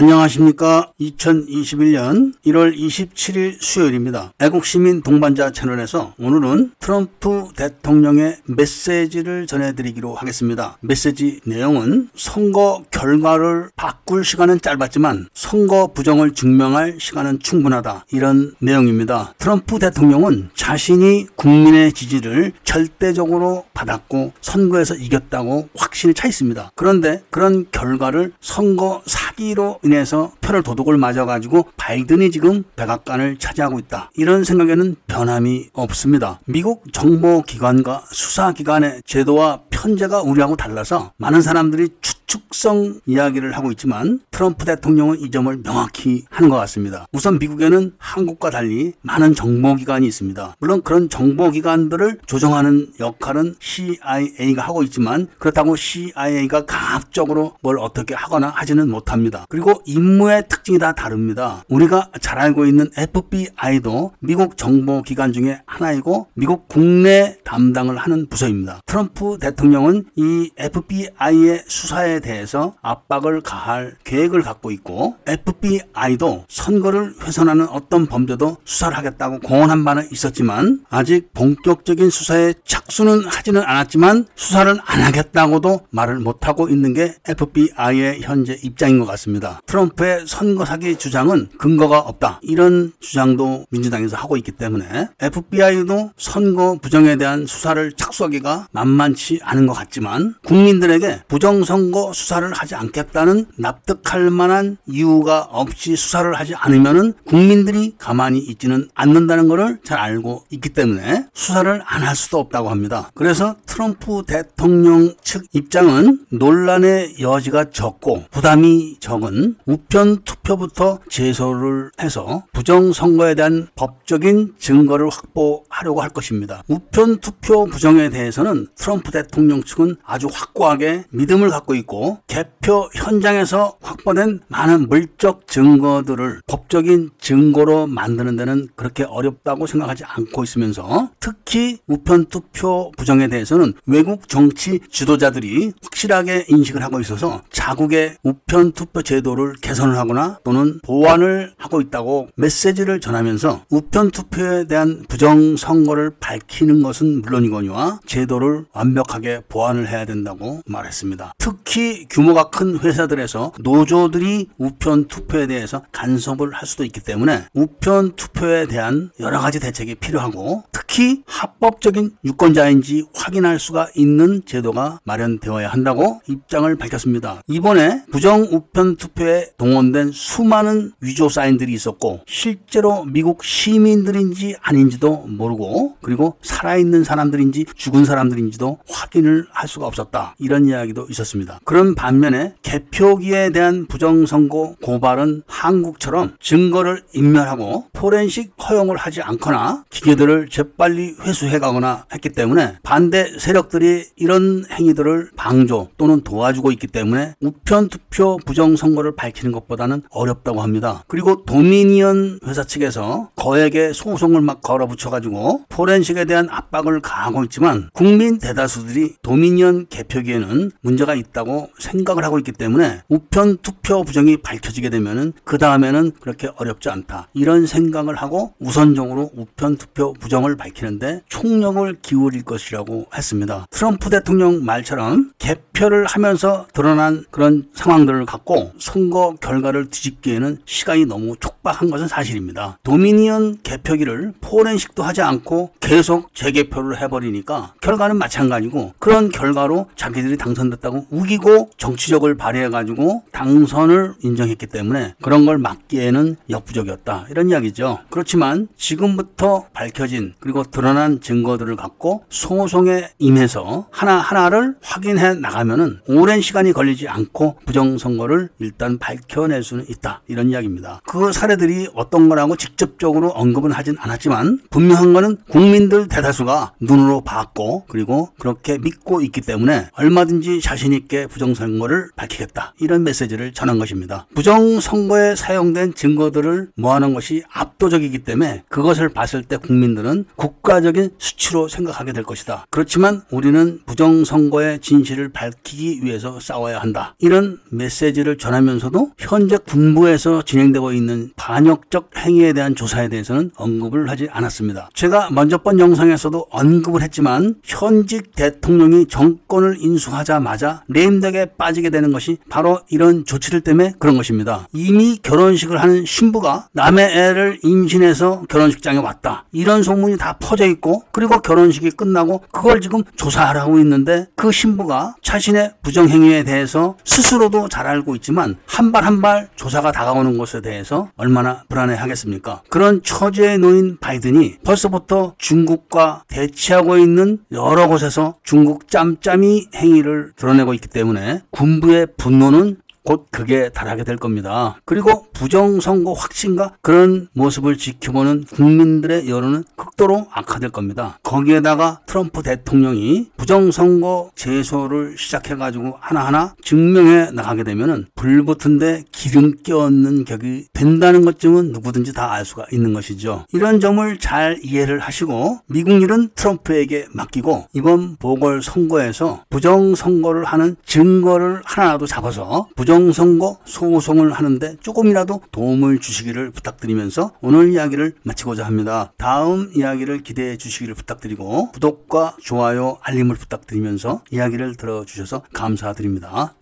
안녕하십니까. 2021년 1월 27일 수요일입니다. 애국시민 동반자 채널에서 오늘은 트럼프 대통령의 메시지를 전해드리기로 하겠습니다. 메시지 내용은 선거 결과를 바꿀 시간은 짧았지만 선거 부정을 증명할 시간은 충분하다. 이런 내용입니다. 트럼프 대통령은 자신이 국민의 지지를 절대적으로 받았고 선거에서 이겼다고 확신이 차 있습니다. 그런데 그런 결과를 선거 사기로 인해서 표를 도둑을 맞아가지고 바이든이 지금 백악관을 차지하고 있다. 이런 생각에는 변함이 없습니다. 미국 정보기관과 수사기관의 제도와 편제가 우리하고 달라서 많은 사람들이 추측성 이야기를 하고 있지만 트럼프 대통령은 이 점을 명확히 하는 것 같습니다. 우선 미국에는 한국과 달리 많은 정보기관이 있습니다. 물론 그런 정보기관들을 조정하는 역할은 CIA가 하고 있지만 그렇다고 CIA가 강압적으로 뭘 어떻게 하거나 하지는 못합니다. 그리고 임무의 특징이 다 다릅니다. 우리가 잘 알고 있는 FBI도 미국 정보기관 중에 하나이고 미국 국내 담당을 하는 부서입니다. 트럼프 대통령은 이 FBI의 수사에 대해서 압박을 가할 계획을 갖고 있고 FBI도 선거를 훼손하는 어떤 범죄도 수사를 하겠다고 공언한 바는 있었지만 아직 본격적인 수사에 착수는 하지는 않았지만 수사를 안 하겠다고도 말을 못하고 있는 게 FBI의 현재 입장인 것 같습니다. 트럼프의 선거 사기 주장은 근거가 없다. 이런 주장도 민주당에서 하고 있기 때문에 FBI도 선거 부정에 대한 수사를 착수하기가 만만치 않은 것 같지만 국민들에게 부정선거 수사를 하지 않겠다는 납득할 만한 이유가 없이 수사를 하지 않으면 국민들이 가만히 있지는 않는다는 것을 잘 알고 있기 때문에 수사를 안 할 수도 없다고 합니다. 그래서 트럼프 대통령 측 입장은 논란의 여지가 적고 부담이 적은 우편 투표부터 제소를 해서 부정 선거에 대한 법적인 증거를 확보하려고 할 것입니다. 우편 투표 부정에 대해서는 트럼프 대통령 측은 아주 확고하게 믿음을 갖고 있고 개표 현장에서 확보된 많은 물적 증거들을 법적인 증거로 만드는 데는 그렇게 어렵다고 생각하지 않고 있으면서 특히 우편 투표 부정에 대해서는 외국 정치 지도자들이 확실하게 인식을 하고 있어서 자국의 우편 투표 제도를 개선을 하거나 또는 보완을 하고 있다고 메시지를 전하면서 우편 투표에 대한 부정 선거를 밝히는 것은 물론이거니와 제도를 완벽하게 보완을 해야 된다고 말했습니다. 특히 규모가 큰 회사들에서 노조들이 우편 투표에 대해서 간섭을 할 수도 있기 때문에 우편 투표에 대한 여러 가지 대책이 필요하고 특히 합법적인 유권자인지 확인할 수가 있는 제도가 마련되어야 한다고 입장을 밝혔습니다. 이번에 부정 우편 투표에 동원된 수많은 위조 사인들이 있었고 실제로 미국 시민들인지 아닌지도 모르고 그리고 살아있는 사람들인지 죽은 사람들인지도 확인을 할 수가 없었다. 이런 이야기도 있었습니다. 그런 반면에 개표기에 대한 부정선거 고발은 한국처럼 증거를 인멸하고 포렌식 허용을 하지 않거나 기계들을 재 빨리 회수해가거나 했기 때문에 반대 세력들이 이런 행위들을 방조 또는 도와주고 있기 때문에 우편 투표 부정 선거를 밝히는 것보다는 어렵다고 합니다. 그리고 도미니언 회사 측에서 거액의 소송을 막 걸어붙여가지고 포렌식에 대한 압박을 가하고 있지만 국민 대다수들이 도미니언 개표기에는 문제가 있다고 생각을 하고 있기 때문에 우편 투표 부정이 밝혀지게 되면은 그 다음에는 그렇게 어렵지 않다. 이런 생각을 하고 우선적으로 우편 투표 부정을 밝 히는데 총력을 기울일 것이라고 했습니다. 트럼프 대통령 말처럼 개표를 하면서 드러난 그런 상황들을 갖고 선거 결과를 뒤집기에는 시간이 너무 촉박한 것은 사실입니다. 도미니언 개표기를 포렌식도 하지 않고 계속 재개표를 해버리니까 결과는 마찬가지고 그런 결과로 자기들이 당선됐다고 우기고 정치적을 발휘해가지고 당선을 인정했기 때문에 그런 걸 막기에는 역부족이었다. 이런 이야기죠. 그렇지만 지금부터 밝혀진 그리고 드러난 증거들을 갖고 소송에 임해서 하나하나를 확인해 나가면은 오랜 시간이 걸리지 않고 부정선거를 일단 밝혀낼 수는 있다. 이런 이야기입니다. 그 사례들이 어떤 거라고 직접적으로 언급은 하진 않았지만 분명한 거는 국민들 대다수가 눈으로 봤고 그리고 그렇게 믿고 있기 때문에 얼마든지 자신있게 부정선거를 밝히겠다. 이런 메시지를 전한 것입니다. 부정선거에 사용된 증거들을 모아놓은 것이 압도적이기 때문에 그것을 봤을 때 국민들은 국 가적인 수치로 생각하게 될 것이다. 그렇지만 우리는 부정선거의 진실을 밝히기 위해서 싸워야 한다. 이런 메시지를 전하면서도 현재 군부에서 진행되고 있는 반역적 행위에 대한 조사에 대해서는 언급을 하지 않았습니다. 제가 먼저 번 영상에서도 언급을 했지만 현직 대통령이 정권을 인수하자마자 레임덕에 빠지게 되는 것이 바로 이런 조치들 때문에 그런 것입니다. 이미 결혼식을 하는 신부가 남의 애를 임신해서 결혼식장에 왔다. 이런 소문이 다 퍼져 있고 그리고 결혼식이 끝나고 그걸 지금 조사하라고 있는데 그 신부가 자신의 부정행위에 대해서 스스로도 잘 알고 있지만 한 발 한 발 조사가 다가오는 것에 대해서 얼마나 불안해 하겠습니까? 그런 처지에 놓인 바이든이 벌써부터 중국과 대치하고 있는 여러 곳에서 중국 짬짬이 행위를 드러내고 있기 때문에 군부의 분노는 곧 극에 달하게 될 겁니다. 그리고 부정선거 확신과 그런 모습을 지켜보는 국민들의 여론은 극도로 악화될 겁니다. 거기에다가 트럼프 대통령이 부정선거 제소를 시작해가지고 하나하나 증명해 나가게 되면은 불 붙은데 기름 끼얹는 격이 된다는 것쯤은 누구든지 다 알 수가 있는 것이죠. 이런 점을 잘 이해를 하시고 미국 일은 트럼프에게 맡기고 이번 보궐선거에서 부정선거를 하는 증거를 하나라도 잡아서 부정선거 소송을 하는데 조금이라도 도움을 주시기를 부탁드리면서 오늘 이야기를 마치고자 합니다. 다음 이야기를 기대해 주시기를 부탁드리고 구독과 좋아요, 알림을 부탁드리면서 이야기를 들어주셔서 감사드립니다.